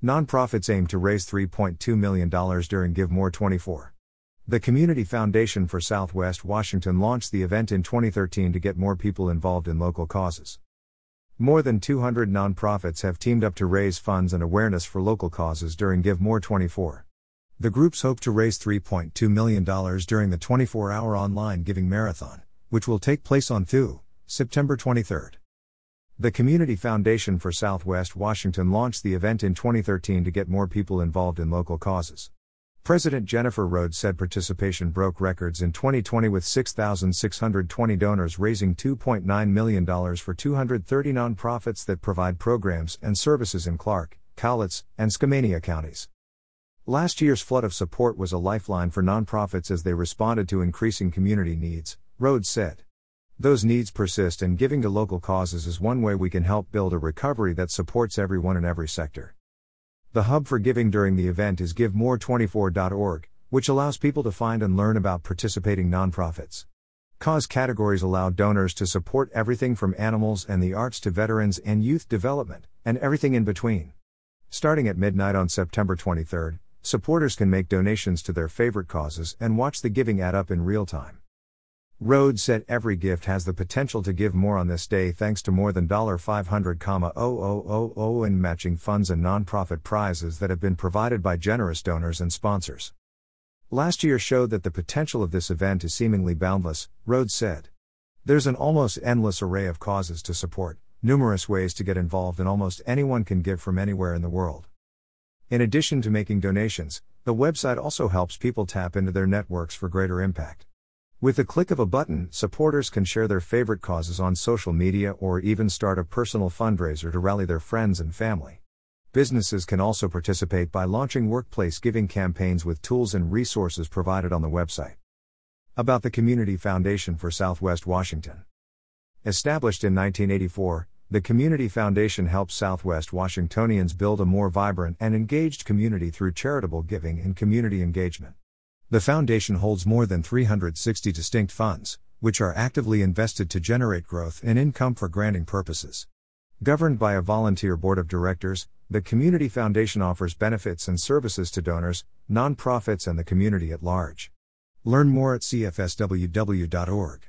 Nonprofits aim to raise $3.2 million during Give More 24. The Community Foundation for Southwest Washington launched the event in 2013 to get more people involved in local causes. More than 200 nonprofits have teamed up to raise funds and awareness for local causes during Give More 24. The groups hope to raise $3.2 million during the 24 hour online giving marathon, which will take place on Thu, September 23. The Community Foundation for Southwest Washington launched the event in 2013 to get more people involved in local causes. President Jennifer Rhodes said participation broke records in 2020 with 6,620 donors raising $2.9 million for 230 nonprofits that provide programs and services in Clark, Cowlitz, and Skamania counties. Last year's flood of support was a lifeline for nonprofits as they responded to increasing community needs, Rhodes said. Those needs persist, and giving to local causes is one way we can help build a recovery that supports everyone in every sector. The hub for giving during the event is GiveMore24.org, which allows people to find and learn about participating nonprofits. Cause categories allow donors to support everything from animals and the arts to veterans and youth development, and everything in between. Starting at midnight on September 23, supporters can make donations to their favorite causes and watch the giving add up in real time. Rhodes said every gift has the potential to give more on this day thanks to more than $500,000 in matching funds and nonprofit prizes that have been provided by generous donors and sponsors. Last year showed that the potential of this event is seemingly boundless, Rhodes said. There's an almost endless array of causes to support, numerous ways to get involved, and almost anyone can give from anywhere in the world. In addition to making donations, the website also helps people tap into their networks for greater impact. With the click of a button, supporters can share their favorite causes on social media or even start a personal fundraiser to rally their friends and family. Businesses can also participate by launching workplace giving campaigns with tools and resources provided on the website. About the Community Foundation for Southwest Washington. Established in 1984, the Community Foundation helps Southwest Washingtonians build a more vibrant and engaged community through charitable giving and community engagement. The Foundation holds more than 360 distinct funds, which are actively invested to generate growth and income for granting purposes. Governed by a volunteer board of directors, the Community Foundation offers benefits and services to donors, nonprofits, and the community at large. Learn more at cfsww.org.